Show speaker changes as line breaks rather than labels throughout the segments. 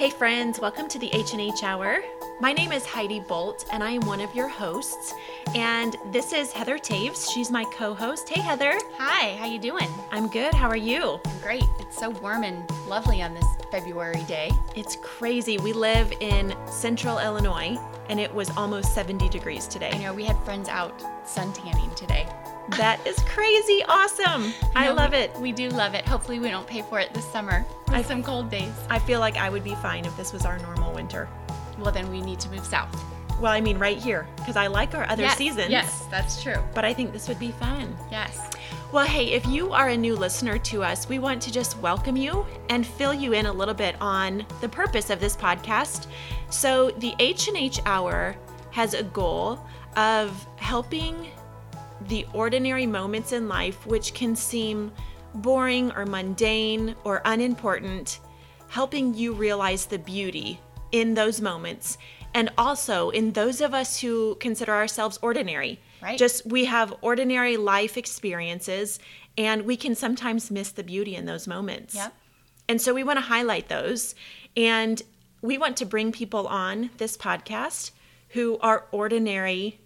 Hey friends, welcome to the H&H Hour. My name is Heidi Bolt and I am one of your hosts. And this is Heather Taves. She's my co-host. Hey Heather.
Hi, how you doing?
I'm good. How are you?
Great. It's so warm and lovely on this February day.
It's crazy. We live in central Illinois and it was almost 70 degrees today.
I
today.
know we had friends out sun tanning today.
That is crazy awesome. I love
we-
it.
We do love it. Hopefully we don't pay for it this summer.
I-
some cold days.
I feel like I would be fine if this was our normal winter.
Well, then we need to move south.
Well, I mean right here because I like our other
yes,
seasons.
Yes, that's true.
But I think this would be fun.
Yes.
Well, hey, if you are a new listener to us, we want to just welcome you and fill you in a little bit on the purpose of this podcast. So, the H&H Hour has a goal of helping the ordinary moments in life which can seem boring or mundane or unimportant, helping you realize the beauty in those moments and also in those of us who consider ourselves ordinary.
Right.
Just we have ordinary life experiences and we can sometimes miss the beauty in those moments.
Yep.
And so we want to highlight those. And we want to bring people on this podcast who are ordinary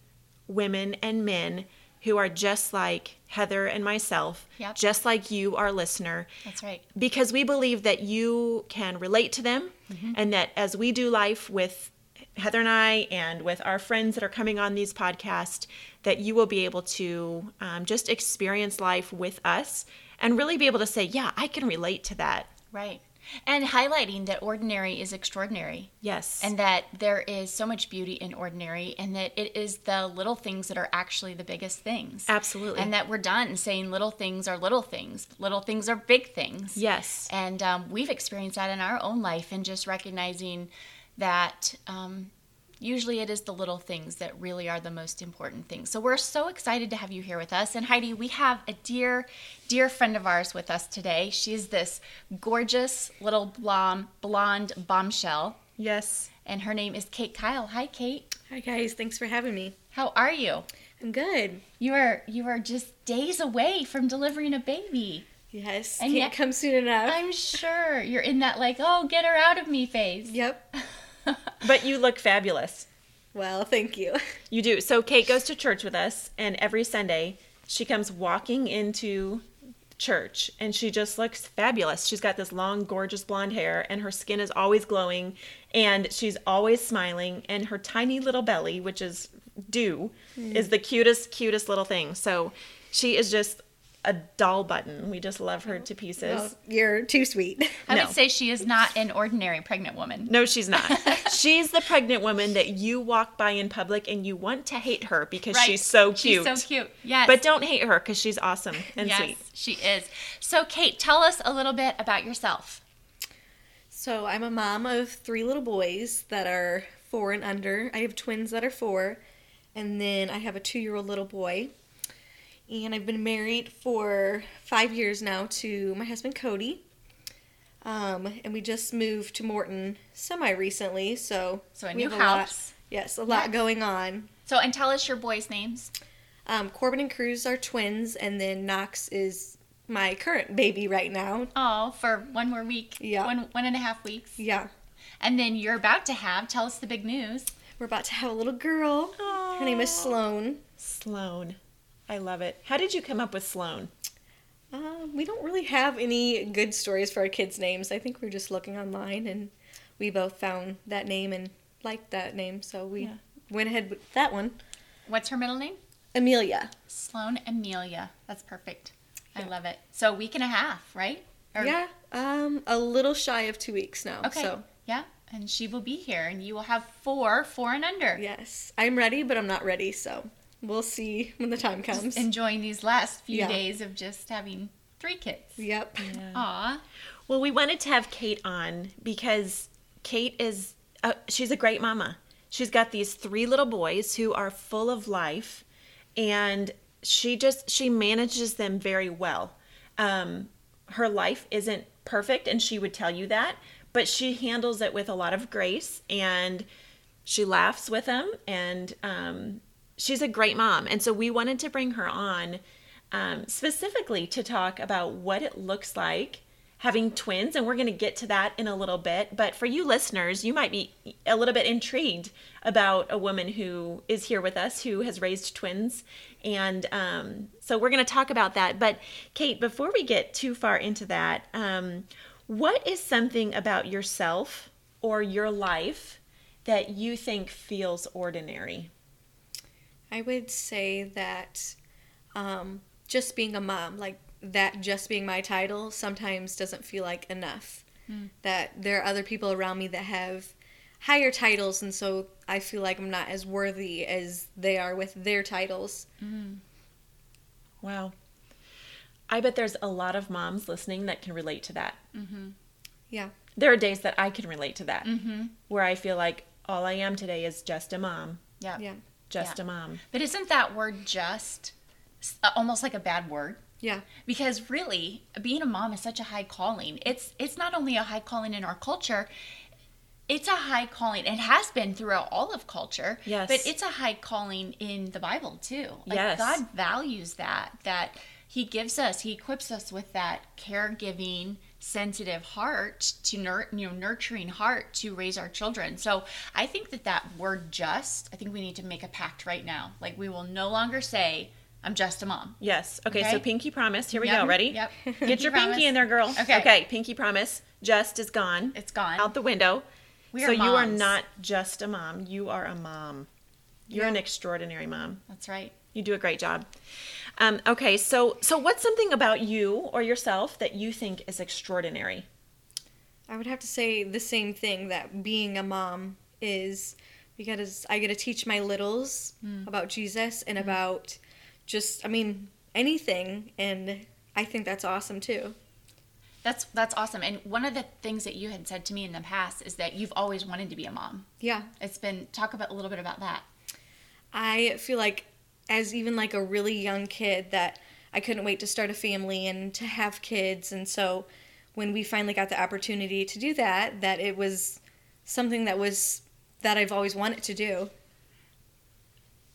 women and men who are just like Heather and myself,
Yep.
just like you, our listener,
That's right.
because we believe that you can relate to them and that as we do life with Heather and I and with our friends that are coming on these podcasts, that you will be able to um, just experience life with us and really be able to say, yeah, I can relate to that.
Right. And highlighting that ordinary is extraordinary.
Yes.
And that there is so much beauty in ordinary, and that it is the little things that are actually the biggest things.
Absolutely.
And that we're done saying little things are little things, little things are big things.
yes.
And um, we've experienced that in our own life, and just recognizing that um, usually it is the little things that really are the most important things. So we're so excited to have you here with us. And Heidi, we have a dear, dear friend of ours with us today. She's this gorgeous little blonde, blonde bombshell,
Yes.
and her name is Kate Kyle. Hi, Kate.
Hi guys, thanks for having me.
How are you?
I'm good.
You are you are just days away from delivering a baby.
Yes,
And
can't
yet-
come soon enough.
I'm sure you're in that like, oh, get her out of me phase.
Yep.
But you look fabulous.
Well, thank you.
You do. So Kate goes to church with us, and every Sunday she comes walking into church and she just looks fabulous. She's got this long, gorgeous blonde hair, and her skin is always glowing, and she's always smiling, and her tiny little belly, which is dew, hmm. is the cutest, cutest little thing. So she is just a doll button. We just love her to pieces.
Well, you're too sweet.
I
No.
would say she is not an ordinary pregnant woman.
No, she's not. she's the pregnant woman that you walk by in public and you want to hate her because
Right.
she's so cute.
She's so cute. Yes.
But don't hate her because she's awesome and sweet.
yes,
sweet.
she is. So, Kate, tell us a little bit about yourself.
So, I'm a mom of three little boys that are four and under. I have twins that are four, and then I have a two year old little boy. And I've been married for five years now to my husband Cody. Um, and we just moved to Morton semi recently, so
So, a new
have a lot-
house.
yes, a lot
Yes.
going on.
So, and tell us your boys' names.
Um, Corbin and Cruz are twins, and then Knox is my current baby right now.
Oh, for one more week.
Yeah.
One one and a half weeks.
Yeah,
And then you're about to have. Tell us the big news.
we're about to have a little girl. Her name is Sloan.
Sloan. I love it. How did you come up with Sloan?
Uh, we don't really have any good stories for our kids' names. I think we're just looking online, and we both found that name and liked that name, so we
Yeah.
went ahead with that one.
What's her middle name?
Amelia.
Sloan Amelia. That's perfect. I love it. So, a week and a half, right? Or-
yeah, um, a little shy of two weeks now.
Okay.
So
Yeah. And she will be here, and you will have four, four and under.
yes, I'm ready, but I'm not ready. So we'll see when the time comes.
Enjoying these last few
Yeah.
days of just having three kids.
Yep.
Aw.
Well, we wanted to have Kate on because Kate is uh, she's a great mama. She's got these three little boys who are full of life and she just she manages them very well. Um, her life isn't perfect and she would tell you that, but she handles it with a lot of grace and she laughs with them and um, she's a great mom. And so we wanted to bring her on um, specifically to talk about what it looks like having twins, and we're going to get to that in a little bit. But for you listeners, you might be a little bit intrigued about a woman who is here with us who has raised twins. And um, so we're going to talk about that. But Kate, before we get too far into that, um, what is something about yourself or your life that you think feels ordinary?
I would say that um, just being a mom, like that just being my title, sometimes doesn't feel like enough. Mm. That there are other people around me that have higher titles, and so I feel like I'm not as worthy as they are with their titles. Mm.
Wow. I bet there's a lot of moms listening that can relate to that.
Mm-hmm. Yeah.
There are days that I can relate to that, mm-hmm. where I feel like all I am today is just a mom.
Yeah.
Yeah.
Just
yeah.
a mom.
But isn't that word just uh, almost like a bad word?
Yeah.
Because really, being a mom is such a high calling. It's it's not only a high calling in our culture, it's a high calling. It has been throughout all of culture.
Yes.
But it's a high calling in the Bible too. Like
yes.
God values that. That He gives us, He equips us with that caregiving, sensitive heart to nur- you know nurturing heart to raise our children. So I think that that word just, I think we need to make a pact right now. Like we will no longer say I'm just a mom.
Yes. Okay, okay. so pinky promise. Here we
yep.
go. Ready?
Yep.
Get your
promise.
pinky in there, girl.
Okay.
Okay, pinky promise. Just is gone.
It's gone.
Out the window.
We
so you are not just a mom. You are a mom. You're
Yeah.
an extraordinary mom.
That's right.
You do a great job. Um, okay, so so what's something about you or yourself that you think is extraordinary?
I would have to say the same thing that being a mom is because I get to teach my littles about Jesus and about just, I mean, anything. And I think that's awesome too.
That's that's awesome. And one of the things that you had said to me in the past is that you've always wanted to be a mom.
Yeah.
It's been talk about a little bit about that.
I feel like as even like a really young kid that I couldn't wait to start a family and to have kids and so when we finally got the opportunity to do that that it was something that was that I've always wanted to do.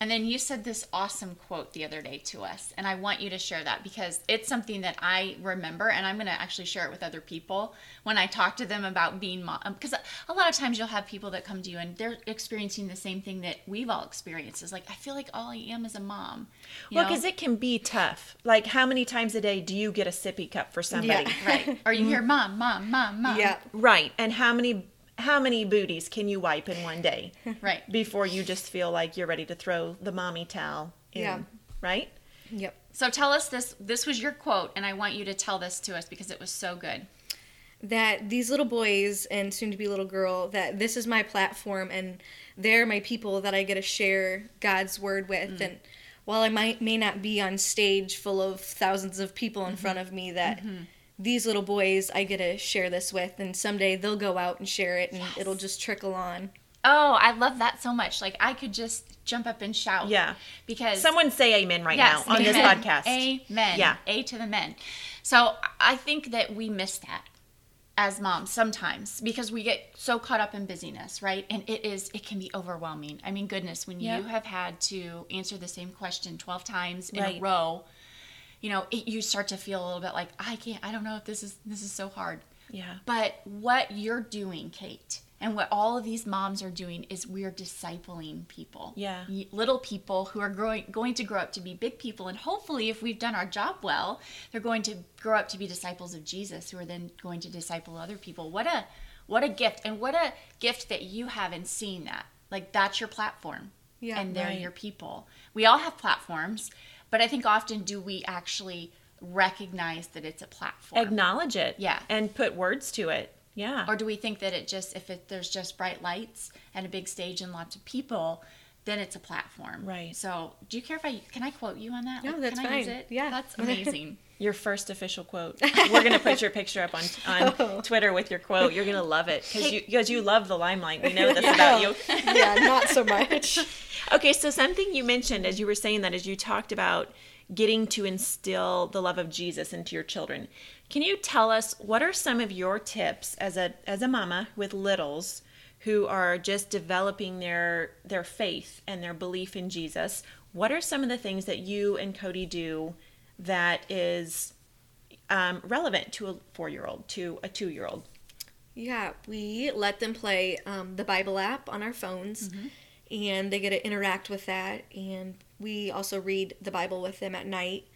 And then you said this awesome quote the other day to us, and I want you to share that because it's something that I remember, and I'm going to actually share it with other people when I talk to them about being mom. Because a lot of times you'll have people that come to you and they're experiencing the same thing that we've all experienced. Is like I feel like all I am is a mom. You
Well, because it can be tough. Like, how many times a day do you get a sippy cup for somebody?
Yeah.
right, or you hear mom, mom, mom, mom.
Yeah.
Right. And how many how many booties can you wipe in one day
right.
before you just feel like you're ready to throw the mommy towel in?
Yeah.
Right?
Yep.
So tell us this. This was your quote, and I want you to tell this to us because it was so good.
that these little boys and soon to be little girl that this is my platform and they're my people that I get to share God's word with mm. and while I might may not be on stage full of thousands of people in mm-hmm. front of me that mm-hmm. These little boys I get to share this with and someday they'll go out and share it and it'll just trickle on.
Oh, I love that so much. Like I could just jump up and shout.
Yeah.
Because
Someone say amen right
yes,
now on this podcast.
Amen.
Yeah.
A to the men. So I think that we miss that as moms sometimes because we get so caught up in busyness, right? And it is it can be overwhelming. I mean, goodness, when
Yeah.
you have had to answer the same question 12 times in
Right.
a row, you know, it, you start to feel a little bit like I can't I don't know if this is this is so hard.
Yeah.
But what you're doing, Kate, and what all of these moms are doing is we're discipling people.
Yeah.
Little people who are growing going to grow up to be big people and hopefully if we've done our job well, they're going to grow up to be disciples of Jesus who are then going to disciple other people. What a what a gift and what a gift that you have in seeing that. Like that's your platform.
Yeah,
and they're
right.
your people. We all have platforms, but I think often do we actually recognize that it's a platform?
Acknowledge it.
Yeah.
And put words to it. Yeah.
Or do we think that it just if it, there's just bright lights and a big stage and lots of people, then it's a platform?
Right.
So, do you care if I can I quote you on that?
No,
Like,
that's
can I use
fine.
it?
Yeah.
that's amazing.
Your first official quote. We're gonna put your picture up on on
Oh.
Twitter with your quote. You're gonna love it because you because you love the limelight. We know this
Yeah.
about you.
yeah, not so much.
Okay, so something you mentioned as you were saying that, as you talked about getting to instill the love of Jesus into your children. Can you tell us what are some of your tips as a as a mama with littles who are just developing their their faith and their belief in Jesus? What are some of the things that you and Cody do that is um, relevant to a four year old, to a two year old?
Yeah, we let them play um, the Bible app on our phones, and they get to interact with that. And we also read the Bible with them at night.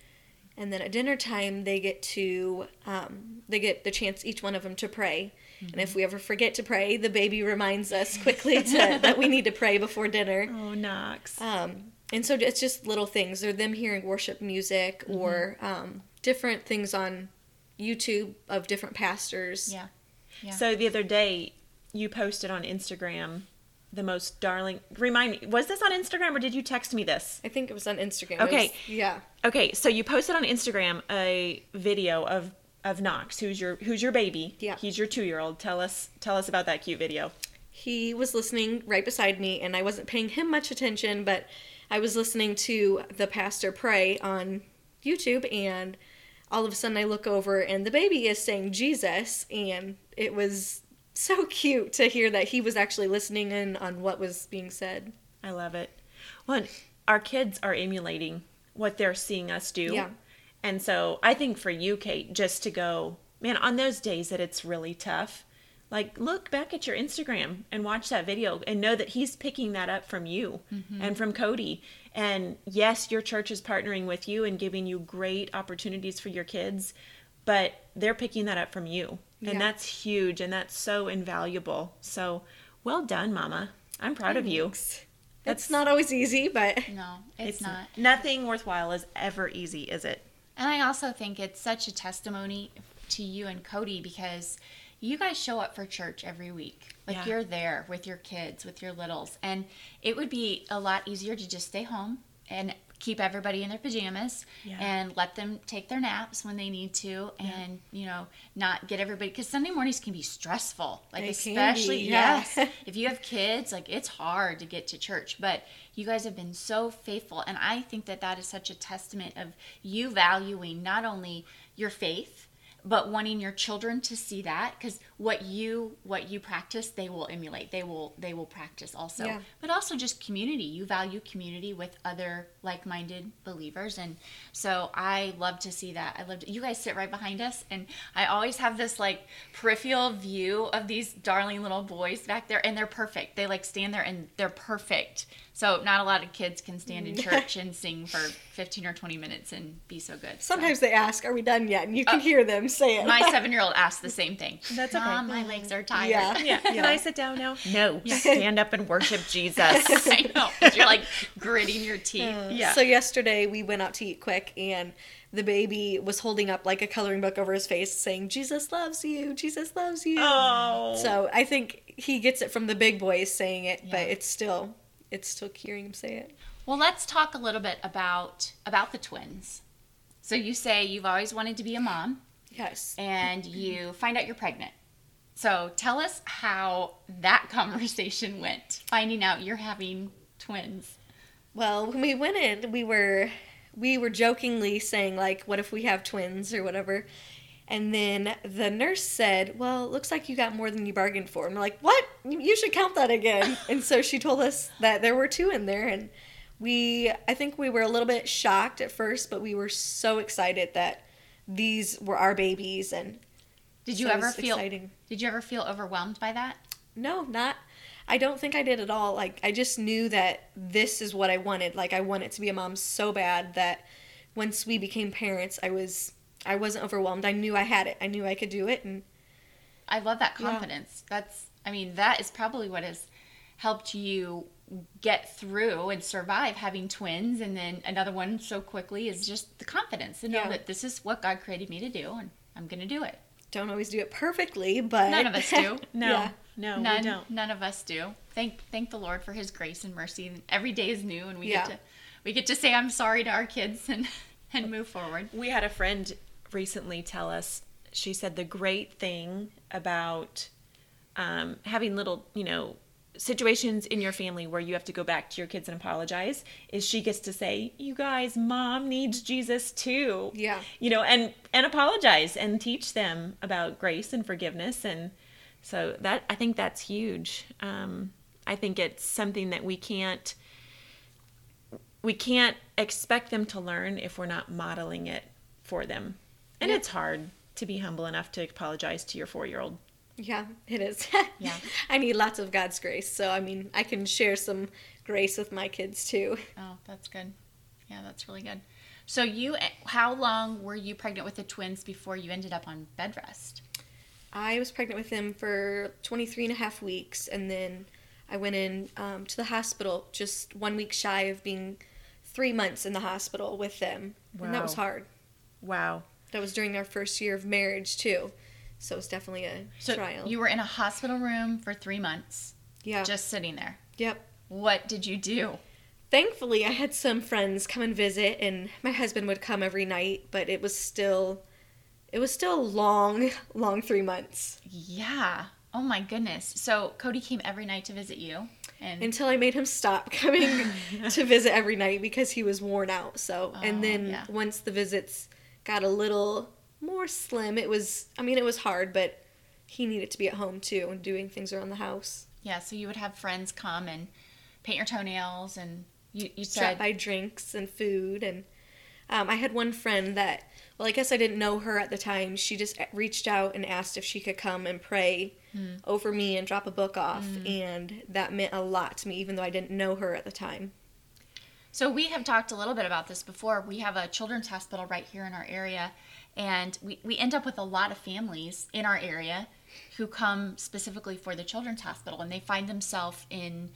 And then at dinner time, they get to um, they get the chance each one of them to pray. And if we ever forget to pray, the baby reminds us quickly to, that we need to pray before dinner.
Oh, Knox.
Um, and so it's just little things. They're them hearing worship music or um, different things on YouTube of different pastors.
Yeah. Yeah.
So the other day, you posted on Instagram the most darling. Remind me, was this on Instagram or did you text me this?
I think it was on Instagram.
Okay.
was- yeah.
Okay, so you posted on Instagram a video of of Knox, who's your who's your baby.
Yeah.
He's your two year old. Tell us tell us about that cute video.
He was listening right beside me, and I wasn't paying him much attention, but I was listening to the pastor pray on YouTube, and all of a sudden I look over, and the baby is saying Jesus, and it was so cute to hear that he was actually listening in on what was being said.
I love it. Well, our kids are emulating what they're seeing us do.
Yeah.
And so I think for you, Kate, just to go, man, on those days that it's really tough, like look back at your Instagram and watch that video and know that he's picking that up from you mm-hmm. and from Cody. And yes, your church is partnering with you and giving you great opportunities for your kids, but they're picking that up from you. And
Yeah.
that's huge and that's so invaluable. So well done, Mama. I'm proud of you.
It's not always easy, but
no, it's, not.
Nothing worthwhile is ever easy, is it?
And I also think it's such a testimony to you and Cody because you guys show up for church every week. Like
Yeah.
you're there with your kids, with your littles. And it would be a lot easier to just stay home and keep everybody in their pajamas
Yeah.
and let them take their naps when they need to and, you know, not get everybody because Sunday mornings can be stressful. Like
They be,
especially
yeah.
yes. if you have kids, like it's hard to get to church, but you guys have been so faithful. And I think that that is such a testament of you valuing not only your faith, but wanting your children to see that because what you what you practice they will emulate they will they will practice also
Yeah.
but also just community you value community with other like-minded believers and so i love to see that i love to, you guys sit right behind us and i always have this like peripheral view of these darling little boys back there and they're perfect they like stand there and they're perfect so not a lot of kids can stand in mm. church and sing for 15 or 20 minutes and be so good So-
sometimes they ask, "Are we done yet?" And you can uh, hear them say it.
my seven-year-old asked the same thing.
That's okay.
Mom, ah, my legs are tired.
Yeah.
Yeah. Can I sit down now? No. Stand up and worship Jesus.
I know. 'cause You're like gritting your teeth.
Uh, yeah.
So yesterday we went out to eat quick, and the baby was holding up like a coloring book over his face, saying, "Jesus loves you. Jesus loves you."
Oh.
So I think he gets it from the big boys saying it, but it's still it's still hearing him say it.
Well, let's talk a little bit about about the twins. So you say you've always wanted to be a mom,
Yes.
and you find out you're pregnant. So tell us how that conversation went, finding out you're having twins.
Well, when we went in, we were we were jokingly saying like, "What if we have twins or whatever?" And then the nurse said, "Well, it looks like you got more than you bargained for." And we're like, "What? You- You should count that again." and so she told us that there were two in there, and we I think we were a little bit shocked at first, but we were so excited that these were our babies and
Did you
so
ever feel?
exciting.
Did you ever feel overwhelmed by that?
No, not. I don't think I did at all. Like I just knew that this is what I wanted. Like I wanted to be a mom so bad that once we became parents, I was I wasn't overwhelmed. I knew I had it. I knew I could do it and
I love that
Yeah.
confidence. That's, I mean, that is probably what has helped you get through and survive having twins and then another one so quickly is just the confidence to know
Yeah.
that this is what God created me to do and I'm going to do it.
Don't always do it perfectly, but
None of us do.
no.
Yeah.
No,
none,
we don't.
none of us do. Thank, thank the Lord for His grace and mercy. And every day is new, and we
Yeah.
get to, we get to say I'm sorry to our kids and, and move forward.
We had a friend recently tell us, she said the great thing about um, having little, you know, situations in your family where you have to go back to your kids and apologize is she gets to say, "You guys, mom needs Jesus too."
Yeah.
You know, and and apologize and teach them about grace and forgiveness and so that I think that's huge. Um, I think it's something that we can't we can't expect them to learn if we're not modeling it for them. And it's hard to be humble enough to apologize to your four year old.
Yeah, it is.
Yeah.
I need lots of God's grace. So, I mean, I can share some grace with my kids too.
Oh, that's good. Yeah, that's really good. So you, how long were you pregnant with the twins before you ended up on bed rest?
I was pregnant with them for 23 and a half weeks, and then I went in um, to the hospital just one week shy of being three months in the hospital with them. And that was hard.
Wow.
That was during our first year of marriage, too. So it's definitely a
So
trial.
you were in a hospital room for three months,
yeah.
just sitting there.
yep.
What did you do?
Thankfully, I had some friends come and visit, and my husband would come every night, but it was still. It was still a long, long three months
Yeah. Oh my goodness. So Cody came every night to visit you, and
until I made him stop coming to visit every night because he was worn out. So,
Oh,
and then
yeah.
once the visits got a little more slim, it was, I mean, it was hard, but he needed to be at home too and doing things around the house.
yeah, so you would have friends come and paint your toenails, and you you said
by drinks and food. And um, I had one friend that, well, I guess I didn't know her at the time. She just reached out and asked if she could come and pray
Hmm.
over me and drop a book off. And that meant a lot to me, even though I didn't know her at the time.
So we have talked a little bit about this before. We have a children's hospital right here in our area, and we, we end up with a lot of families in our area who come specifically for the children's hospital, and they find themselves in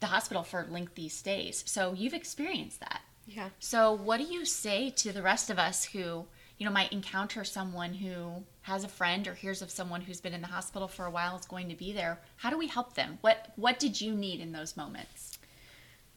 the hospital for lengthy stays. So you've experienced that.
Yeah.
So what do you say to the rest of us who, you know, might encounter someone who has a friend or hears of someone who's been in the hospital for a while is going to be there? How do we help them? What what did you need in those moments?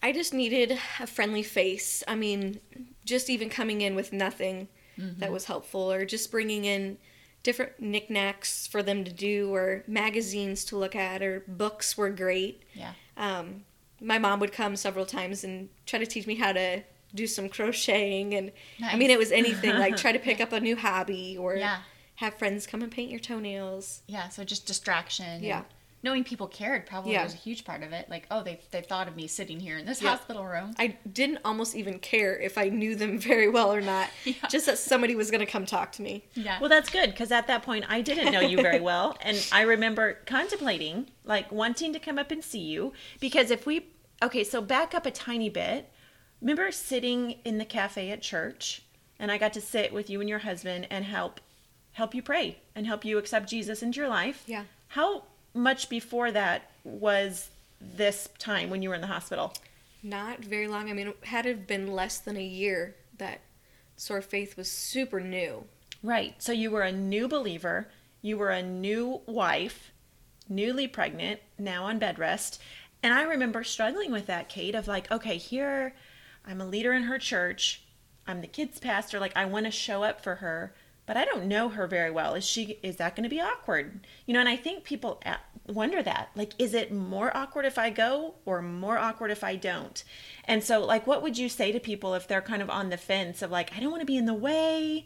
I just needed a friendly face. I mean, just even coming in with nothing that was helpful, or just bringing in different knickknacks for them to do, or magazines to look at, or books were great.
Yeah.
Um, my mom would come several times and try to teach me how to do some crocheting, and I mean, it was anything like try to pick up a new hobby, or
Yeah.
have friends come and paint your toenails.
Yeah, so just distraction. and
Yeah.
Knowing people cared probably
Yeah.
was a huge part of it. Like, oh, they they thought of me sitting here in this
Yeah.
hospital room.
I didn't almost even care if I knew them very well or not,
Yeah.
just that somebody was going to come talk to me.
Yeah.
Well, that's good because at that point I didn't know you very well, and I remember contemplating, like wanting to come up and see you because if we okay, so back up a tiny bit. Remember sitting in the cafe at church, and I got to sit with you and your husband and help help you pray and help you accept Jesus into your life.
Yeah.
How much before that was this time when you were in the hospital?
Not very long. I mean, it had it been less than a year that Sore Faith was super new.
Right. So you were a new believer, you were a new wife, newly pregnant, now on bed rest. And I remember struggling with that, Kate, of like, okay, here I'm a leader in her church. I'm the kids pastor, like I want to show up for her, but I don't know her very well. Is she is that going to be awkward? You know, and I think people uh, wonder that. Like is it more awkward if I go or more awkward if I don't? And so like what would you say to people if they're kind of on the fence of like I don't want to be in the way?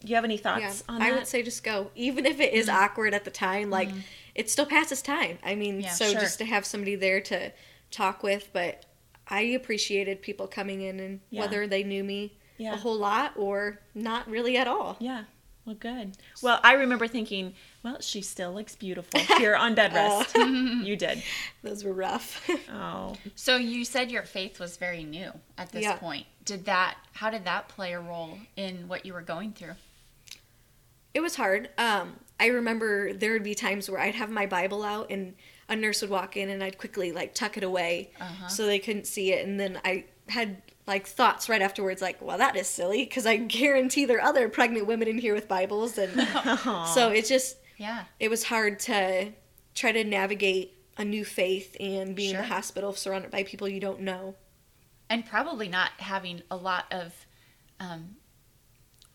Do you have any thoughts
Yeah,
on that?
I would say just go, even if it is mm-hmm. awkward at the time. Like mm-hmm. it still passes time. I mean,
Yeah,
so
sure.
just to have somebody there to talk with, but I appreciated people coming in and
Yeah.
whether they knew me
Yeah.
a whole lot or not really at all.
Yeah. Well, good. Well, I remember thinking, well, she still looks beautiful here on bed rest. you did.
Those were rough.
Oh.
So you said your faith was very new at this
Yeah.
point. Did that how did that play a role in what you were going through?
It was hard. Um, I remember there would be times where I'd have my Bible out and a nurse would walk in and I'd quickly like tuck it away
Uh-huh.
so they couldn't see it. And then I had like thoughts right afterwards, like, well, that is silly because I guarantee there are other pregnant women in here with Bibles. And so it just,
Yeah.
it was hard to try to navigate a new faith and being in the hospital surrounded by people you don't know.
And probably not having a lot of um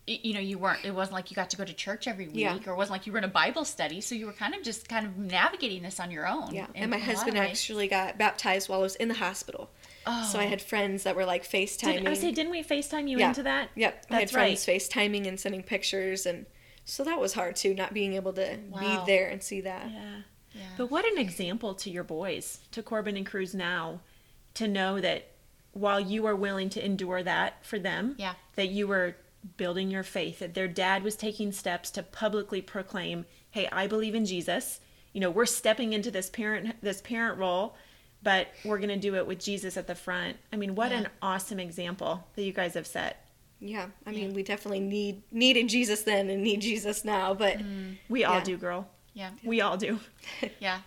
you know, you weren't it wasn't like you got to go to church every week
Yeah.
or it wasn't like you were in a Bible study, so you were kind of just kind of navigating this on your own.
Yeah, and my
in a lot of
husband actually got baptized while I was in the hospital. So I
Oh.
had friends that were like FaceTiming.
Did, I say, didn't we FaceTime you
Yeah.
into that?
Yep, I had
That's right.
friends FaceTiming and sending pictures, and so that was hard too, not being able to
Wow.
be there and see that.
Yeah.
Yeah.
But what an example to your boys, to Corbin and Cruz now, to know that while you were willing to endure that for them,
Yeah.
that you were building your faith. That their dad was taking steps to publicly proclaim, "Hey, I believe in Jesus." You know, we're stepping into this parent this parent role, but we're going to do it with Jesus at the front. I mean, what
Yeah.
an awesome example that you guys have set.
Yeah, I mean, we definitely need needed Jesus then and need Jesus now, but mm.
We all
Yeah.
do, girl.
Yeah.
We all do.
Yeah.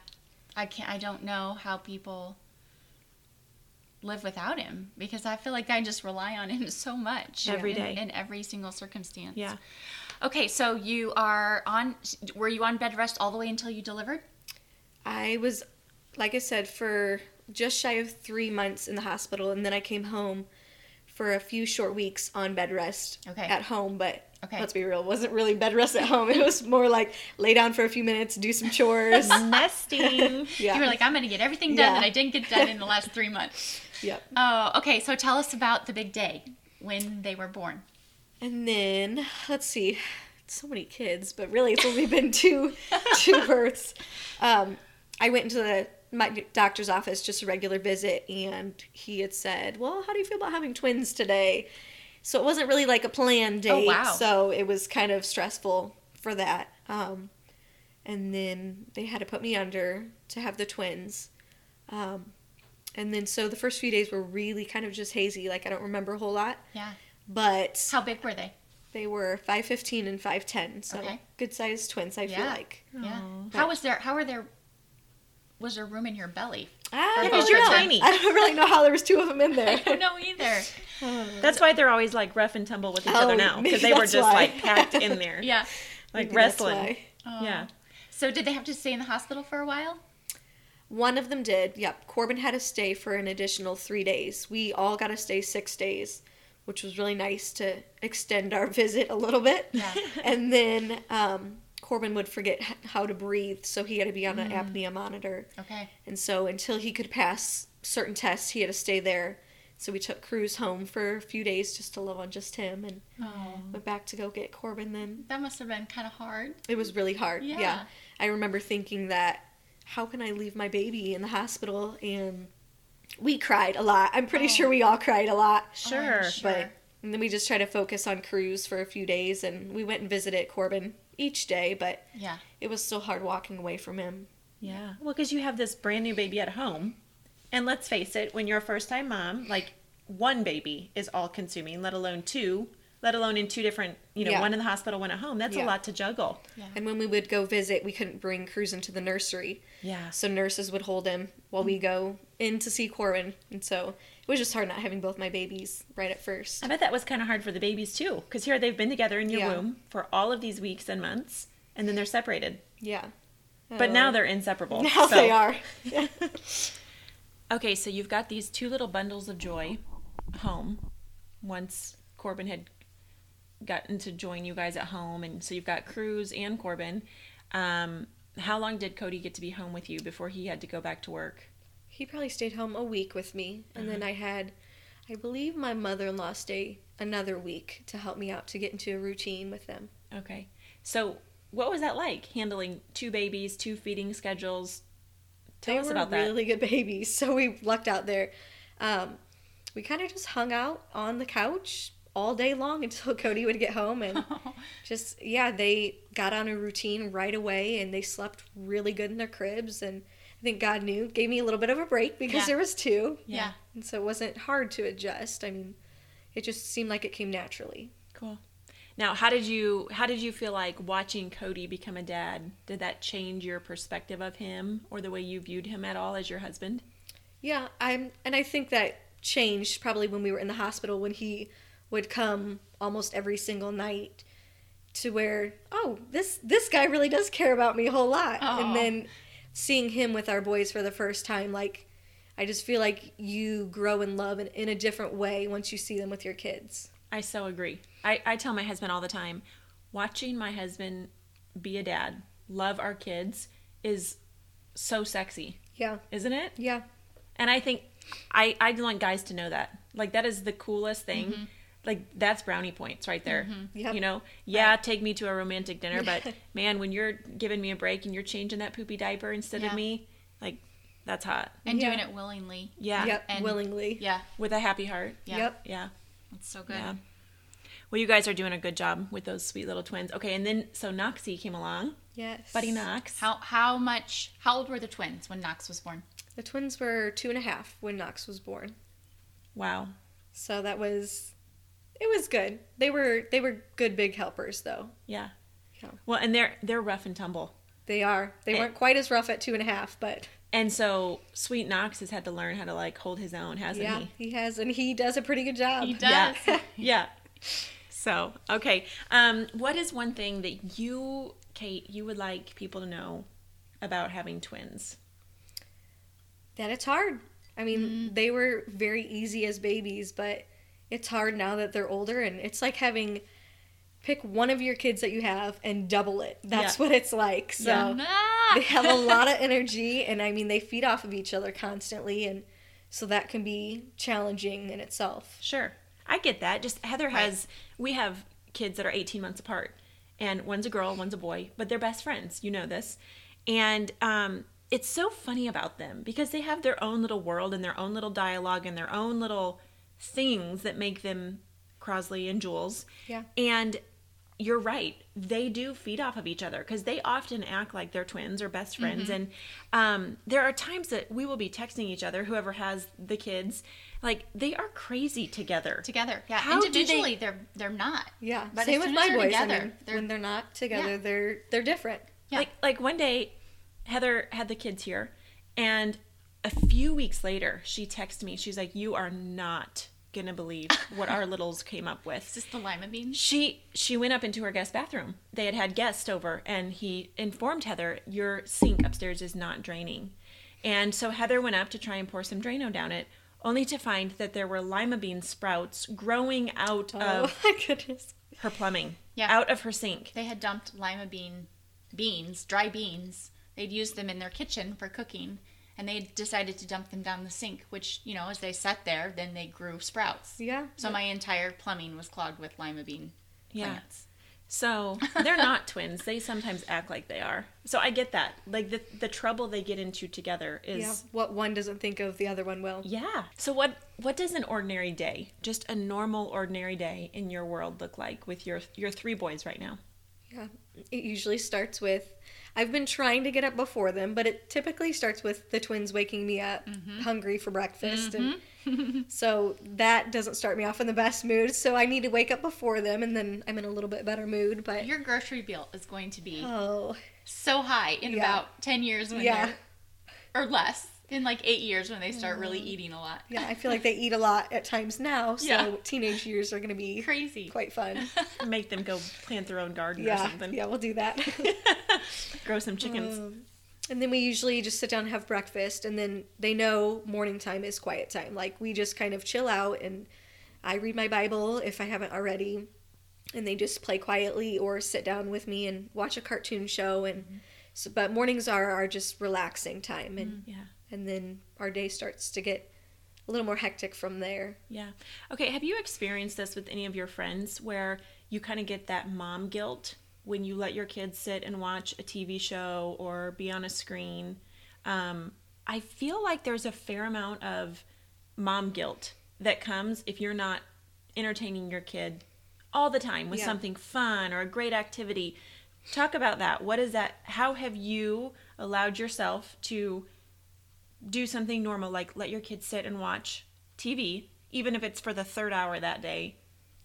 I can't I don't know how people live without him because I feel like I just rely on him so much
Every
in-
day.
in, every single circumstance.
Yeah.
Okay, so you are on were you on bed rest all the way until you delivered?
I was, like I said, for just shy of three months in the hospital, and then I came home for a few short weeks on bed rest
Okay.
at home. But
Okay.
let's be real, it wasn't really bed rest at home. It was more like lay down for a few minutes, do some chores.
Nesting.
yeah.
You were like, I'm going to get everything done
Yeah.
that I didn't get done in the last three months.
yep.
Oh, okay. So tell us about the big day when they were born.
And then let's see, so many kids, but really it's only been two two births. Um, I went into the my doctor's office just a regular visit, and he had said, "Well, how do you feel about having twins today?" So it wasn't really like a planned date.
Oh, wow.
So it was kind of stressful for that. Um, and then they had to put me under to have the twins. Um, and then so the first few days were really kind of just hazy. Like I don't remember a whole lot,
Yeah.
but
How big were they?
they were 5'15 and 5'10, so
Okay.
good sized twins, I feel like.
Yeah.
Aw.
How was there how were there was there room in your belly?
Ah,
Yeah,
I
'cause
don't
you're
tiny.
I don't really know how there was two of them in there.
I don't know either.
That's why they're always like rough and tumble with each
Oh,
other now because they were just
why.
like packed in there,
Yeah.
like
Maybe that's
wrestling.
why.
Oh.
Yeah.
So did they have to stay in the hospital for a while?
One of them did. Yep. Corbin had to stay for an additional three days. We all got to stay six days, which was really nice to extend our visit a little bit.
Yeah.
And then um, Corbin would forget how to breathe, so he had to be on an mm. apnea monitor.
Okay.
And so until he could pass certain tests, he had to stay there. So we took Cruz home for a few days just to love on just him and
Oh.
went back to go get Corbin then.
That must have been kind of hard.
It was really hard.
Yeah.
Yeah. I remember thinking that how can I leave my baby in the hospital and we cried a lot. I'm pretty
Oh.
sure we all cried a lot.
Sure.
Oh, sure.
But and then we just tried to focus on Cruz for a few days and we went and visited Corbin each day, but
Yeah.
it was still hard walking away from him.
Yeah. Well, because you have this brand new baby at home. And let's face it, when you're a first time mom, like one baby is all consuming, let alone two, let alone in two different, you know,
Yeah.
one in the hospital, one at home. That's a lot to juggle.
Yeah.
And when we would go visit, we couldn't bring Cruz into the nursery.
Yeah.
So nurses would hold him while we mm. go in to see Corbin. And so it was just hard not having both my babies right at first.
I bet that was kind of hard for the babies too, because here they've been together in your
Yeah.
womb for all of these weeks and months, and then they're separated.
Yeah.
But
Oh.
now they're inseparable.
now
so-
they are.
Okay, so you've got these two little bundles of joy home once Corbin had gotten to join you guys at home. And so you've got Cruz and Corbin. Um, how long did Cody get to be home with you before he had to go back to work?
He probably stayed home a week with me, and then I had, I believe, my mother-in-law stay another week to help me out to get into a routine with them.
Okay. So what was that like handling two babies, two feeding schedules? Tell
they
us
were
about that.
really good babies, so we lucked out there. Um, we kind of just hung out on the couch all day long until Cody would get home, and just yeah, they got on a routine right away, and they slept really good in their cribs, and I think God knew gave me a little bit of a break because
Yeah.
there was two,
Yeah.
and so it wasn't hard to adjust. I mean, it just seemed like it came naturally.
Cool. Now, how did you how did you feel like watching Cody become a dad? Did that change your perspective of him or the way you viewed him at all as your husband?
Yeah, I'm, and I think that changed probably when we were in the hospital when he would come almost every single night to where oh this this guy really does care about me a whole lot
Aw.
and then seeing him with our boys for the first time like i just feel like you grow in love in, in a different way once you see them with your kids
I so agree. I, I tell my husband all the time, watching my husband be a dad, love our kids, is so sexy,
yeah
isn't it?
yeah
And I think I I want guys to know that. Like that is the coolest thing.
Mm-hmm.
Like that's brownie points right there. Mm-hmm.
Yep.
You know, yeah, take me to a romantic dinner, but man, when you're giving me a break and you're changing that poopy diaper instead
Yeah.
of me, like that's hot.
And
Yeah.
doing it willingly.
Yeah.
yep
And-
willingly
Yeah.
With a happy heart.
Yeah.
yep Yeah.
That's so good.
Yeah. Well, you guys are doing a good job with those sweet little twins. Okay, and then so Knoxie came along,
Yes.
Buddy Knox.
How how much? How old were the twins when Knox was born?
The twins were two and a half when Knox was born.
Wow.
So that was it was good. They were they were good big helpers though.
Yeah.
Yeah.
Well, and they're they're rough and tumble.
They are. They
Eh.
weren't quite as rough at two and a half, but
And so Sweet Knox has had to learn how to like hold his own, hasn't
yeah,
he?
he has and he does a pretty good job.
He does.
Yeah. yeah. So, okay. Um, what is one thing that you, Kate, you would like people to know about having twins?
That it's hard. I mean,
Mm-hmm.
they were very easy as babies, but it's hard now that they're older and it's like having pick one of your kids that you have and double it. That's
Yeah.
what it's like. So
Yeah.
Ah!
they have a lot of energy and I mean they feed off of each other constantly and so that can be challenging in itself.
Sure. I get that. Just Heather has, we have kids that are 18 months apart, and one's a girl, one's a boy, but they're best friends. You know this. And um, it's so funny about them because they have their own little world and their own little dialogue and their own little things that make them Crosley and Jules.
Yeah.
And you're right. They do feed off of each other because they often act like they're twins or best friends.
Mm-hmm.
And um, there are times that we will be texting each other, whoever has the kids, like they are crazy together.
together. Yeah,
How do they-
individually they... are they're not.
Yeah.
But
Same
as
with
as
my
they're
boys.
together,
I mean,
they're-
when they're not together,
Yeah.
they're they're different.
Yeah.
Like like one day, Heather had the kids here, and a few weeks later, she texted me. She's like, "You are not gonna believe what our littles came up with."
Is this the lima beans?
She she went up into her guest bathroom. They had had guests over, and he informed Heather, "Your sink upstairs is not draining." And so Heather went up to try and pour some Drano down it, only to find that there were lima bean sprouts growing out
Oh
of
my goodness.
her plumbing,
Yeah.
out of her sink.
They had dumped lima bean beans, dry beans. They'd used them in their kitchen for cooking, and they decided to dump them down the sink. Which you know, as they sat there, then they grew sprouts.
Yeah.
So my entire plumbing was clogged with lima bean
Yeah.
plants.
So they're not twins. They sometimes act like they are. So I get that. Like the the trouble they get into together is
Yeah. What one doesn't think of, the other one will.
Yeah. So what what does an ordinary day, just a normal ordinary day in your world look like with your your three boys right now?
Yeah. It usually starts with I've been trying to get up before them, but it typically starts with the twins waking me up mm-hmm. hungry for breakfast and mm-hmm. so that doesn't start me off in the best mood. So I need to wake up before them and then I'm in a little bit better mood, but
Your grocery bill is going to be
oh,
so high in
Yeah.
about ten years when
Yeah.
they're or less in like eight years when they start really eating a lot.
yeah, I feel like they eat a lot at times now, so
Yeah.
teenage years are going to be
Crazy.
quite fun.
Make them go plant their own garden or something.
Yeah, we'll do that.
Grow some chickens.
Um, and then we usually just sit down and have breakfast, and then they know morning time is quiet time. Like we just kind of chill out, and I read my Bible if I haven't already, and they just play quietly or sit down with me and watch a cartoon show. And so, but mornings are are just relaxing time, and
yeah.
And then our day starts to get a little more hectic from there.
Yeah. Okay, have you experienced this with any of your friends where you kind of get that mom guilt when you let your kids sit and watch a TV show or be on a screen? Um, I feel like there's a fair amount of mom guilt that comes if you're not entertaining your kid all the time with
Yeah.
something fun or a great activity. Talk about that. What is that? How have you allowed yourself to do something normal like let your kids sit and watch TV, even if it's for the third hour that day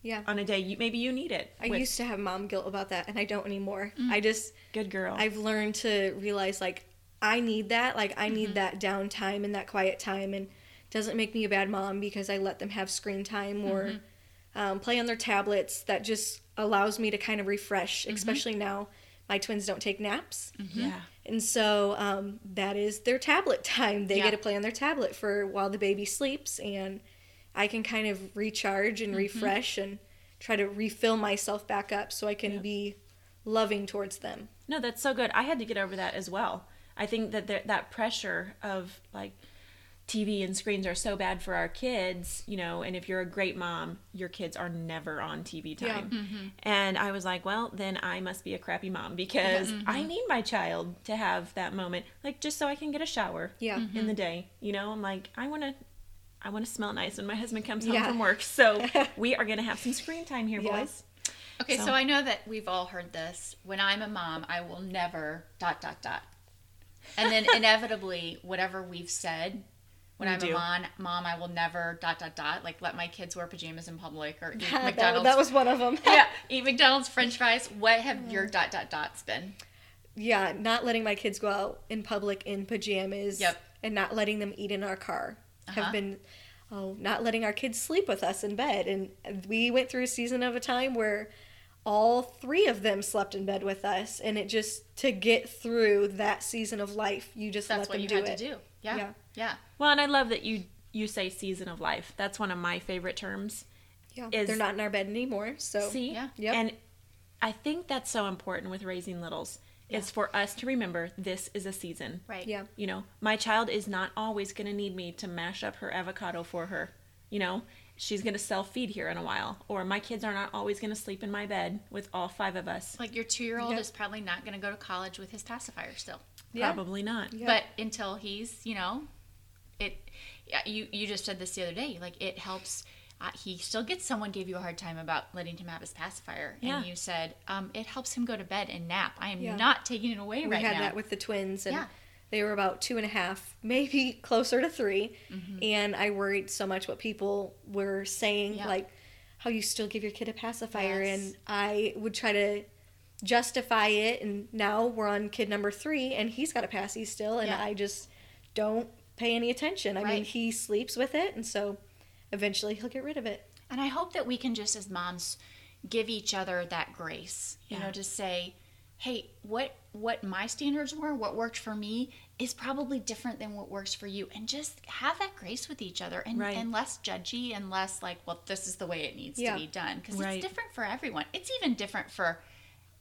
Yeah.
on a day you, maybe you need it.
I
with-
used to have mom guilt about that, and I don't anymore. Mm. I just
good girl.
I've learned to realize like I need that. Like I need mm-hmm. that downtime and that quiet time, and doesn't make me a bad mom because I let them have screen time or mm-hmm. um, play on their tablets. That just allows me to kind of refresh, mm-hmm. especially now. My twins don't take naps,
yeah.
and so um, that is their tablet time. They
Yeah.
get to play on their tablet for while the baby sleeps, and I can kind of recharge and refresh and try to refill myself back up so I can be loving towards them.
No, that's so good. I had to get over that as well. I think that there, that pressure of like TV and screens are so bad for our kids, you know, and if you're a great mom, your kids are never on TV
Yeah.
time. And I was like, well, then I must be a crappy mom because
Mm-hmm.
I need my child to have that moment, like just so I can get a shower
Yeah.
in the day. You know, I'm like, I want to I want to smell nice when my husband comes home
Yeah.
from work. So we are going to have some screen time here,
Yeah.
boys.
Okay,
So-
so. I know that we've all heard this. When I'm a mom, I will never dot dot dot. And then inevitably, whatever we've said, when I'm
do.
a mom, mom, I will never dot dot dot. Like let my kids wear pajamas in public or eat
that,
McDonald's.
that was one of them.
yeah, eat McDonald's French fries. What have your dot dot dots been?
yeah, not letting my kids go out in public in pajamas.
Yep.
And not letting them eat in our car
Uh-huh.
have been, oh, not letting our kids sleep with us in bed. And we went through a season of a time where all three of them slept in bed with us. And it just, to get through that season of life, you just
That's
let
what
them
you
do
had
it.
to do. Yeah,
Yeah.
Yeah.
Well, and I love that you you say season of life. That's one of my favorite terms.
Yeah.
Is-
They're not in our bed anymore. So,
See?
Yeah.
Yep.
And I think that's so important with raising littles is for us to remember this is a season.
Right.
yeah.
You know, my child is not always going to need me to mash up her avocado for her. You know, she's going to self feed here in a while. Or my kids are not always going to sleep in my bed with all five of us.
Like your two year old
Yep.
is probably not going to go to college with his pacifier still.
Yeah.
Probably not.
Yeah.
But until he's, you know, it. You you just said this the other day. Like it helps. Uh, he still gets someone gave you a hard time about letting him have his pacifier,
Yeah.
and you said um, it helps him go to bed and nap. I am
Yeah.
not taking it away right now.
we
right
had
now.
that with the twins and
Yeah.
they were about two and a half maybe closer to 3
Mm-hmm.
and i worried so much what people were saying like how you still give your kid a pacifier
Yes.
and i would try to justify it and now we're on kid number three and he's got a passy still and i just don't pay any attention i mean he sleeps with it and so eventually he'll get rid of it
And I hope that we can just as moms give each other that grace. You
Yeah.
know, to say, "Hey, what what my standards were, what worked for me is probably different than what works for you." And just have that grace with each other and
Right.
and less judgy and less like, "Well, this is the way it needs
Yeah.
to be done." Because
Right.
it's different for everyone. It's even different for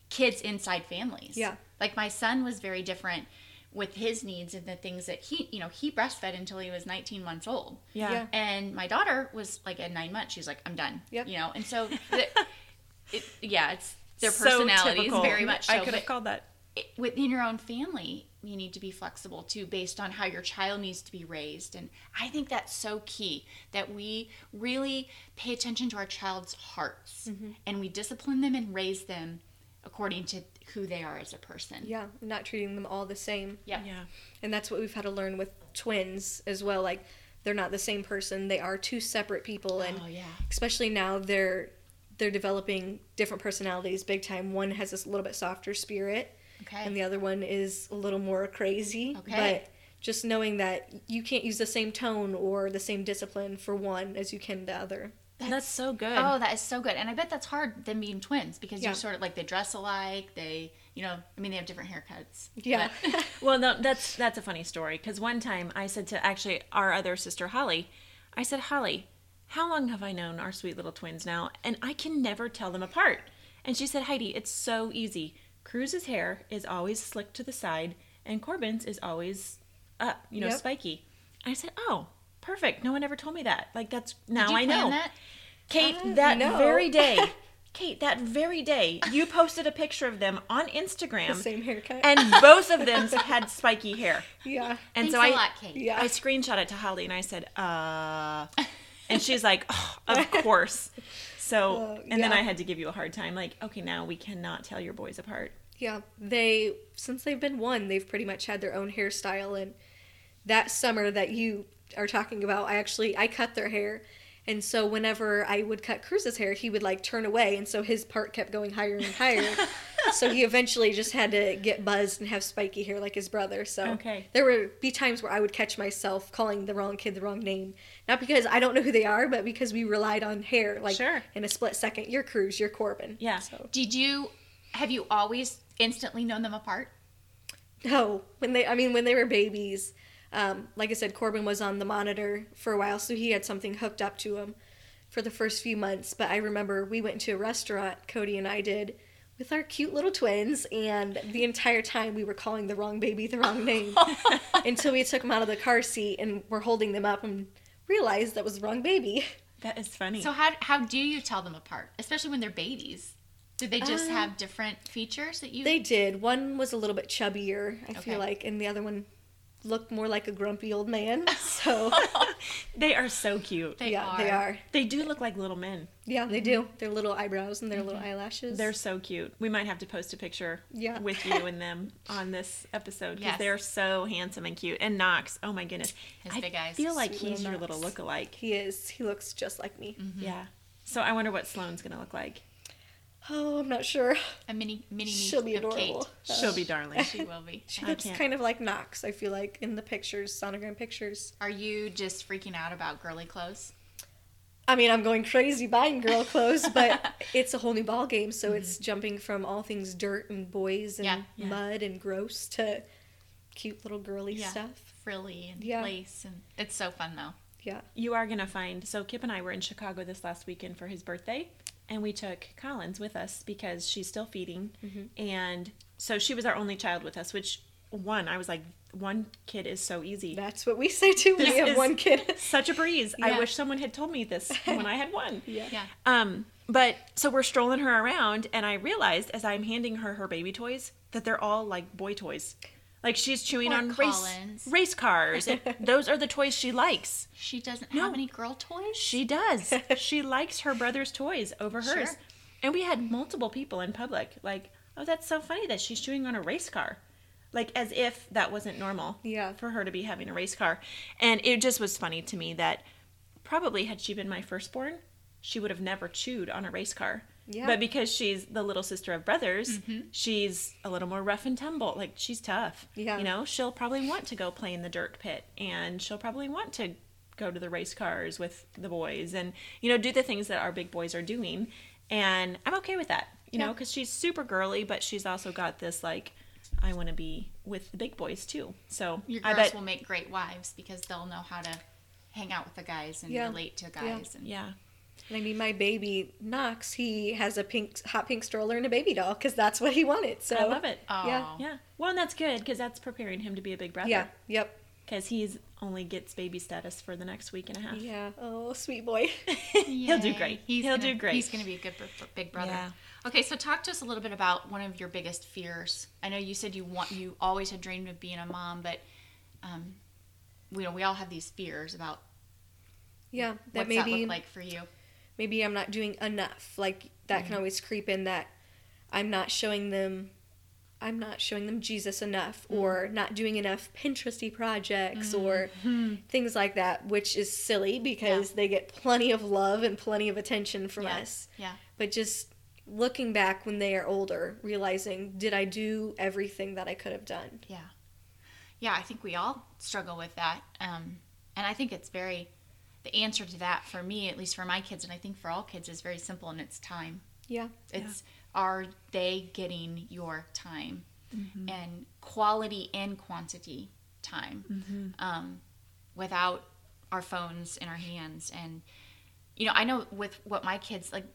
kids inside families.
Yeah.
Like my son was very different with his needs and the things that he, you know, he breastfed until he was 19 months old.
Yeah.
Yeah.
And my daughter was like at nine months. She's like, I'm done.
Yep.
You know, and so, the, it, yeah, it's their
So
personalities
typical.
very much. So,
I could have called that.
it- within your own family, you need to be flexible too, based on how your child needs to be raised. And I think that's so key that we really pay attention to our child's hearts
Mm-hmm.
and we discipline them and raise them according to who they are as a person.
yeah not treating them all the same
Yep.
Yeah.
And that's what we've had to learn with twins as well. Like they're not the same person. They are two separate people and
Oh yeah.
especially now they're they're developing different personalities big time. One has this little bit softer spirit
Okay.
and the other one is a little more crazy.
Okay.
But just knowing that you can't use the same tone or the same discipline for one as you can the other.
That's, so good.
Oh, that is so good. And I bet that's hard them being twins because
Yeah.
you sort of like they dress alike. They, you know, I mean, they have different haircuts.
Yeah.
Well, no, that's that's a funny story because one time I said to actually our other sister Holly, I said, Holly, how long have I known our sweet little twins now, and I can never tell them apart. And she said, Heidi, it's so easy. Cruz's hair is always slicked to the side, and Corbin's is always up, you know,
Yep.
spiky. I said, oh, perfect. No one ever told me that. Like that's now
Did you
I
plan
know.
that?
Kate,
Uh,
that very day, Kate, that very day, you posted a picture of them on Instagram
The same haircut.
and both of them had spiky hair.
yeah.
And
Thanks
so
a
I,
lot, Kate.
Yeah.
I screenshot it to Holly and I said, uh, and she's like, oh, of course. So,
Oh,
and then. I had to give you a hard time, like, okay, now we cannot tell your boys apart.
Yeah, they since they've been one, they've pretty much had their own hairstyle. And that summer that you are talking about, I actually I cut their hair, and so whenever I would cut Cruz's hair, he would like turn away, and so his part kept going higher and higher. so he eventually just had to get buzzed and have spiky hair like his brother. So
Okay.
there would be times where I would catch myself calling the wrong kid the wrong name, not because I don't know who they are, but because we relied on hair. Like
Sure.
in a split second, you're Cruz, you're Corbin.
Yeah.
So.
Did you, have you always instantly known them apart?
No, when they, I mean, when they were babies, um, like I said, Corbin was on the monitor for a while, so he had something hooked up to him for the first few months. But I remember we went to a restaurant, Cody and I did, with our cute little twins, and the entire time we were calling the wrong baby the wrong name until we took them out of the car seat and were holding them up and realized that was the wrong baby.
That is funny.
So how, how do you tell them apart, especially when they're babies? Did they just
Uh,
have different features that you?
They did. One was a little bit chubbier, I
Okay.
feel like, and the other one look more like a grumpy old man. So
They are so cute.
They
yeah,
are.
they are.
They do look like little men.
Yeah, they do. Their little eyebrows and their little mm-hmm. eyelashes.
They're so cute. We might have to post a picture
Yeah.
with you and them on this episode because
Yes.
they're so handsome and cute. And Knox, oh my goodness,
His
I
big eyes.
feel like
Sweet
he's
little
your little
Knox.
look-alike.
he is. He looks just like me. Mm-hmm.
Yeah. So I wonder what Sloane's gonna look like.
Oh, I'm not sure.
a mini mini me
She'll be adorable.
Kate.
She'll be darling.
She will be.
She looks
can't.
kind of like Knox. I feel like in the pictures, sonogram pictures.
Are you just freaking out about girly clothes?
I mean, I'm going crazy buying girl clothes, but it's a whole new ball game. So it's mm-hmm. jumping from all things dirt and boys and
Yeah, yeah.
mud and gross to cute little girly
Yeah.
stuff.
Frilly and
Yeah.
lace, and it's so fun though.
Yeah.
You are gonna find. So Kip and I were in Chicago this last weekend for his birthday, and we took Collins with us because she's still feeding, and so she was our only child with us. Which one I was like, one kid is so easy.
That's what we say too
This
we have
is-
one kid.
Such a breeze. I wish someone had told me this when I had one.
yeah.
Yeah.
Um, but so we're strolling her around, and I realized as I'm handing her her baby toys that they're all like boy toys. Like she's chewing
Poor
on
Collins.
race race cars. those are the toys she likes.
She doesn't
No.
have any girl toys.
She does. she likes her brother's toys over hers.
Sure.
And we had multiple people in public like, "Oh, that's so funny that she's chewing on a race car." Like as if that wasn't normal
Yeah.
for her to be having a race car. And it just was funny to me that probably had she been my firstborn, she would have never chewed on a race car.
Yeah.
But because she's the little sister of brothers, mm-hmm. she's a little more rough and tumble. Like she's tough.
Yeah.
You know, she'll probably want to go play in the dirt pit and she'll probably want to go to the race cars with the boys and, you know, do the things that our big boys are doing. And I'm okay with that, you know, because she's super girly, but she's also got this, like, I want to be with the big boys too. So
Your
I
girls
bet,
will make great wives because they'll know how to hang out with the guys and
Yeah.
relate to guys. And
yeah.
And I mean, my baby Knox, he has a pink, hot pink stroller and a baby doll because that's what he wanted. So
I love it.
Oh.
Yeah.
Yeah. Well, and that's good because that's preparing him to be a big brother.
Yeah. Yep.
Because he's only gets baby status for the next week and a half.
Yeah. Oh, sweet boy.
He'll do great.
He's
He'll
gonna-
do great.
He's going to be a good big brother.
Yeah.
Okay, so talk to us a little bit about one of your biggest fears. I know you said you want you always had dreamed of being a mom, but um, we know we all have these fears about
yeah. That
what's
maybe
that look like for you.
Maybe I'm not doing enough. Like that can mm-hmm. always creep in that I'm not showing them I'm not showing them Jesus enough mm-hmm. or not doing enough Pinteresty projects or mm-hmm. things like that, which is silly because they get plenty of love and plenty of attention from
yeah.
us.
Yeah.
But just looking back when they are older, realizing did I do everything that I could have done?
Yeah. Yeah, I think we all struggle with that. Um, and I think it's very, the answer to that for me, at least for my kids, and I think for all kids, is very simple and it's time.
Yeah.
It's are they getting your time and quality and quantity time um, without our phones in our hands and you know I know with what my kids like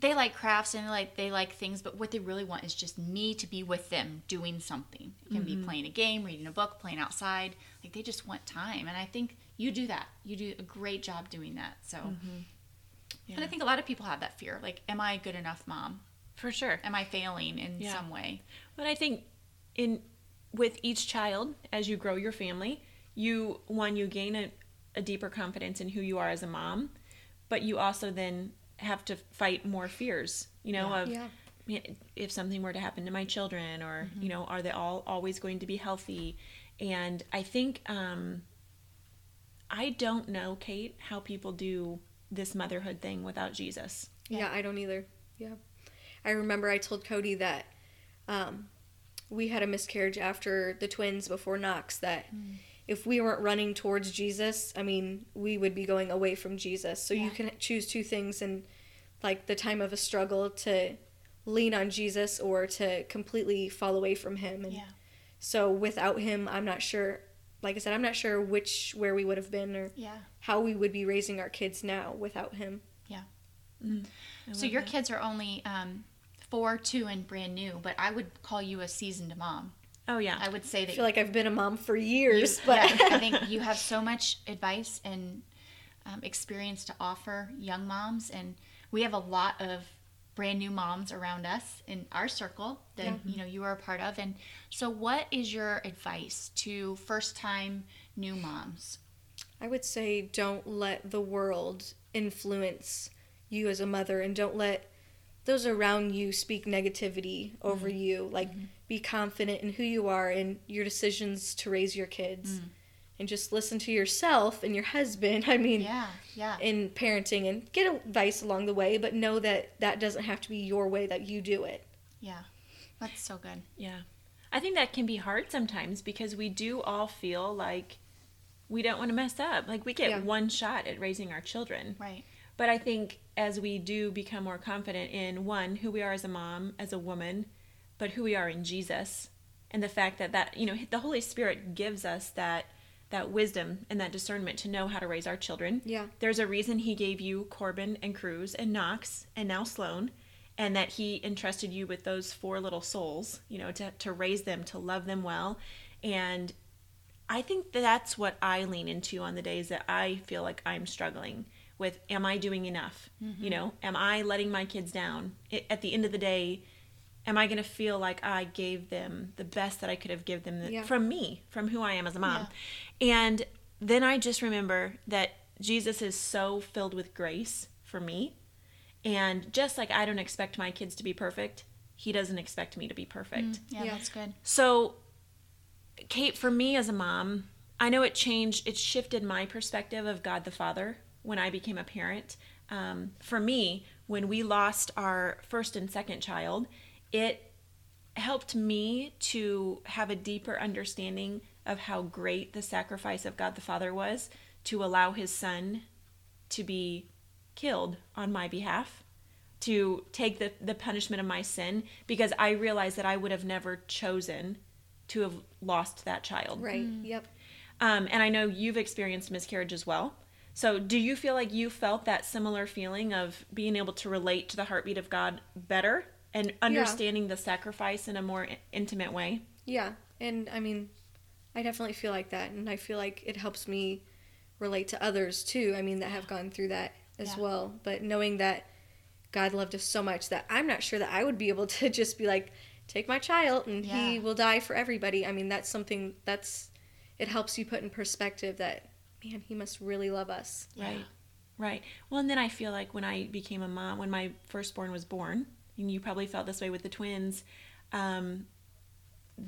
they like crafts and like they like things but what they really want is just me to be with them doing something. It can be mm-hmm. playing a game reading a book playing outside. Like they just want time and I think you do that. You do a great job doing that so. Mm-hmm. And I think a lot of people have that fear like am I a good enough mom?
For sure.
am I failing in
Yeah.
some way?
But I think in with each child, as you grow your family, you one you gain a, a deeper confidence in who you are as a mom, but you also then have to fight more fears. You know
Yeah.
of
Yeah.
if something were to happen to my children, or you know, are they all always going to be healthy? And I think um, I don't know, Kate, how people do this motherhood thing without Jesus.
Yeah, I don't either. Yeah. I remember I told Cody that um, we had a miscarriage after the twins before Knox, that if we weren't running towards Jesus, I mean, we would be going away from Jesus. So you can choose two things in like the time of a struggle to lean on Jesus or to completely fall away from him. And
Yeah.
so without him, I'm not sure like I said, I'm not sure which where we would have been or
Yeah.
how we would be raising our kids now without him. Yeah. Mm.
So your kids are only um, four, two, and brand new, but I would call you a seasoned mom.
Oh yeah,
I would say that I
feel like I've been a mom for
you,
years, but
yeah, I think you have so much advice and um, experience to offer young moms, and we have a lot of brand new moms around us in our circle that
Yeah.
you know you are a part of. And so, what is your advice to first time new moms?
I would say don't let the world influence you as a mother and don't let those around you speak negativity over mm-hmm. you. Like, mm-hmm. be confident in who you are and your decisions to raise your kids. Mm. And just listen to yourself and your husband. I mean,
Yeah, yeah,
in parenting and get advice along the way, but know that that doesn't have to be your way that you do it.
yeah. That's so good.
Yeah. I think that can be hard sometimes because we do all feel like we don't want to mess up. Like we get
Yeah.
one shot at raising our children.
Right.
But I think as we do become more confident in one, who we are as a mom, as a woman, but who we are in Jesus, and the fact that that, you know, the Holy Spirit gives us that that wisdom and that discernment to know how to raise our children.
Yeah.
There's a reason he gave you Corbin and Cruz and Knox and now Sloan, and that he entrusted you with those four little souls, you know, to, to raise them, to love them well. And I think that's what I lean into on the days that I feel like I'm struggling with. Am I doing enough? You mm-hmm. know, am I letting my kids down? It, at the end of the day, am I going to feel like I gave them the best that I could have given them
Yeah.
from me, from who I am as a mom? And then I just remember that Jesus is so filled with grace for me. And just like I don't expect my kids to be perfect, he doesn't expect me to be perfect.
Yeah,
Yeah.
that's good.
So, Kate, for me as a mom, I know it changed, it shifted my perspective of God the Father when I became a parent. Um, for me, when we lost our first and second child, it helped me to have a deeper understanding of how great the sacrifice of God the Father was to allow his son to be killed on my behalf to take the, the punishment of my sin because I realized that I would have never chosen to have lost that child.
Right. Yep.
Um, and I know you've experienced miscarriage as well. So, do you feel like you felt that similar feeling of being able to relate to the heartbeat of God better and understanding the sacrifice in a more intimate way?
Yeah. And I mean, I definitely feel like that. And I feel like it helps me relate to others too. I mean, that have gone through that as
Yeah.
well. But knowing that God loved us so much that I'm not sure that I would be able to just be like, take my child and he will die for everybody. I mean, that's something that's, it helps you put in perspective that, man, he must really love us.
Right. Right. Well, and then I feel like when I became a mom, when my firstborn was born, and you probably felt this way with the twins, um,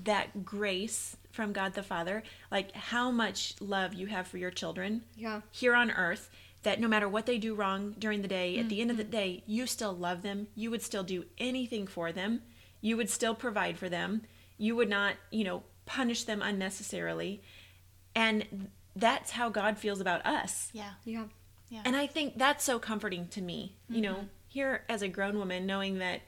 that grace from God the Father, like how much love you have for your children
Yeah.
here on earth, that no matter what they do wrong during the day, at the end of the day, you still love them. You would still do anything for them. You would still provide for them. You would not, you know, punish them unnecessarily. And that's how God feels about us.
Yeah.
Yeah.
Yeah.
And I think that's so comforting to me, you know,
Mm-hmm.
here as a grown woman, knowing that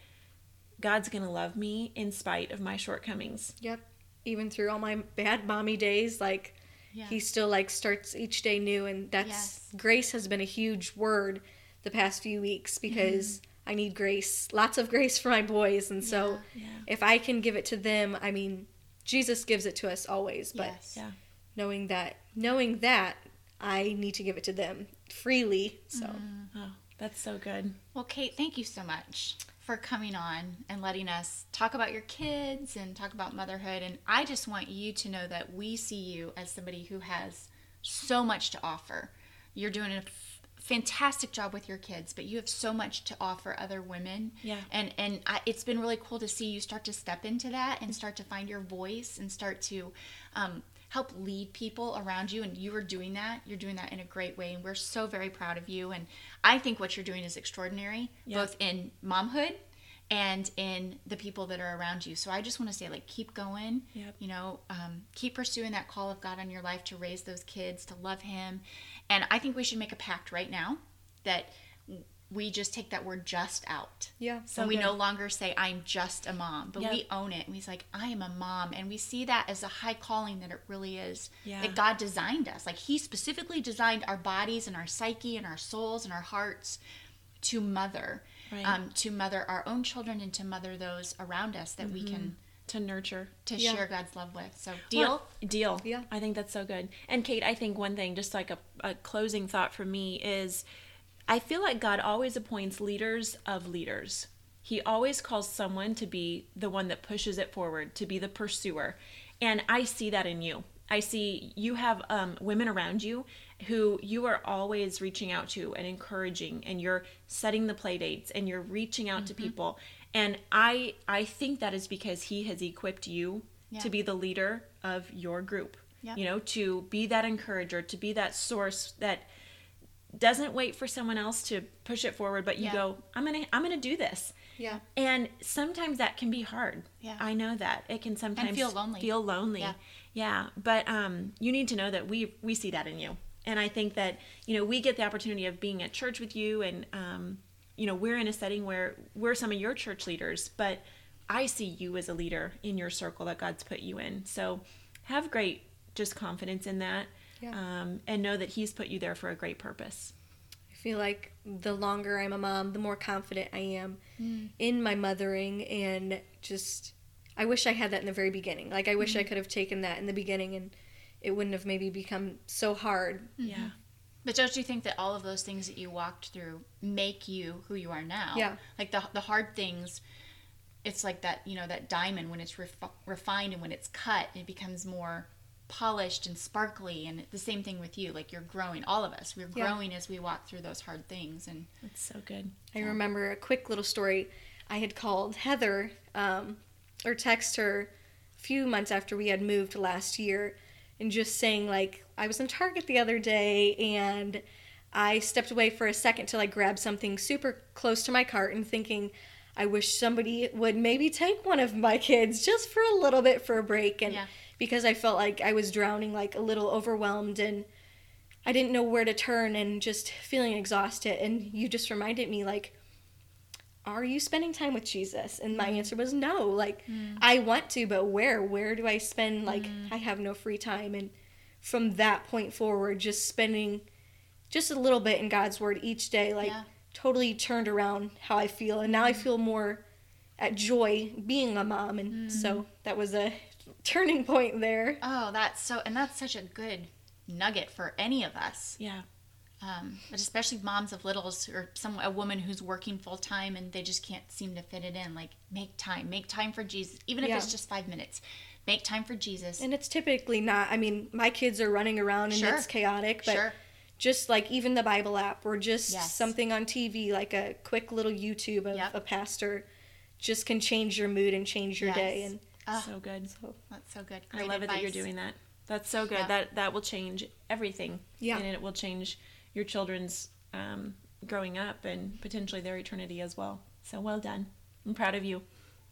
God's going to love me in spite of my shortcomings.
Yep. Even through all my bad mommy days, like
Yeah.
he still like starts each day new and that's
Yes.
grace has been a huge word the past few weeks because I need grace, lots of grace for my boys and so
Yeah.
if I can give it to them, I mean Jesus gives it to us always, but
yes.
Yeah.
Knowing that knowing that I need to give it to them freely. So
Oh, that's so good.
Well, Kate, thank you so much for coming on and letting us talk about your kids and talk about motherhood. And I just want you to know that we see you as somebody who has so much to offer. You're doing a f- fantastic job with your kids, but you have so much to offer other women.
Yeah.
And and I, it's been really cool to see you start to step into that and start to find your voice and start to um, help lead people around you. And you are doing that. You're doing that in a great way, and we're so very proud of you. And I think what you're doing is extraordinary,
Yeah.
both in momhood and in the people that are around you. So I just want to say, like, keep going.
Yep.
You know, um, keep pursuing that call of God on your life to raise those kids, to love Him. And I think we should make a pact right now that we just take that word just out.
yeah.
So we
good.
no longer say I'm just a mom, but
Yep.
we own it. And we say like I am a mom, and we see that as a high calling that it really is.
Yeah.
That God designed us. Like He specifically designed our bodies and our psyche and our souls and our hearts to mother,
Right.
um, to mother our own children and to mother those around us that we can
To nurture.
to
Yeah.
share God's love with. So deal.
Well, deal.
Yeah.
I think that's so good. And Kate, I think one thing, just like a, a closing thought for me, is I feel like God always appoints leaders of leaders. He always calls someone to be the one that pushes it forward, to be the pursuer. And I see that in you. I see you have um, women around you who you are always reaching out to and encouraging, and you're setting the play dates and you're reaching out to people. And I I think that is because he has equipped you
Yeah.
to be the leader of your group.
Yeah.
You know, to be that encourager, to be that source that doesn't wait for someone else to push it forward, but you
Yeah.
go, I'm gonna I'm gonna do this.
Yeah.
And sometimes that can be hard.
Yeah.
I know that. It can sometimes
feel lonely.
Feel lonely.
Yeah.
Yeah. But um you need to know that we we see that in you. And I think that, you know, we get the opportunity of being at church with you and um, you know, we're in a setting where we're some of your church leaders, but I see you as a leader in your circle that God's put you in. So have great just confidence in that.
Yeah.
Um, and know that he's put you there for a great purpose.
I feel like the longer I'm a mom, the more confident I am
Mm.
in my mothering and just I wish I had that in the very beginning. Like I wish I could have taken that in the beginning and it wouldn't have maybe become so hard.
Yeah.
But don't you think that all of those things that you walked through make you who you are now?
Yeah.
Like the the hard things, it's like that you know that diamond when it's refi- refined and when it's cut, it becomes more polished and sparkly. And the same thing with you. Like you're growing. All of us, we're
Yeah.
growing as we walk through those hard things. And
That's so good.
I remember a quick little story. I had called Heather um, or text her a few months after we had moved last year and just saying, like, I was in Target the other day and I stepped away for a second to like grab something super close to my cart and thinking, I wish somebody would maybe take one of my kids just for a little bit for a break. And
Yeah.
Because I felt like I was drowning, like a little overwhelmed and I didn't know where to turn and just feeling exhausted. And you just reminded me, like, are you spending time with Jesus? And my mm-hmm. answer was no. Like, mm. I want to, but where? Where do I spend? Like, mm. I have no free time. And from that point forward, just spending just a little bit in God's Word each day, like,
Yeah.
totally turned around how I feel. And now I mm. feel more at joy being a mom. And so that was a turning point there.
oh, that's so. And that's such a good nugget for any of us.
Yeah.
um, but especially moms of littles or some a woman who's working full time and they just can't seem to fit it in. Like make time, make time for Jesus, even if
Yeah.
it's just five minutes. Make time for Jesus.
And it's typically not, I mean, my kids are running around and
Sure.
it's chaotic, but
sure,
just like even the Bible app or just
Yes.
something on TV, like a quick little YouTube of
Yep.
a pastor, just can change your mood and change your day. And
Ah,
so good.
that's so good.
I
Great
love it that you're doing that. That's so good.
Yeah.
That that will change everything.
Yeah.
And it will change your children's um, growing up and potentially their eternity as well. So well done. I'm proud of you.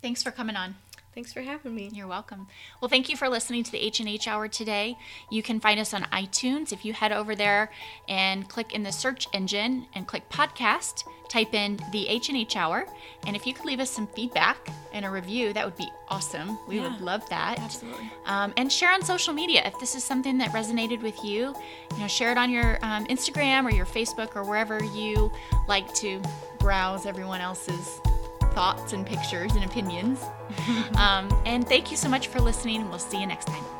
Thanks for coming on.
Thanks for having me.
You're welcome. Well, thank you for listening to the H and H Hour today. You can find us on iTunes if you head over there and click in the search engine and click podcast. Type in the H and H Hour, and if you could leave us some feedback and a review, that would be awesome. We
Yeah.
would love that.
Absolutely.
Um, and share on social media if this is something that resonated with you. You know, share it on your um, Instagram or your Facebook or wherever you like to browse everyone else's thoughts and pictures and opinions. um, and thank you so much for listening. We'll see you next time.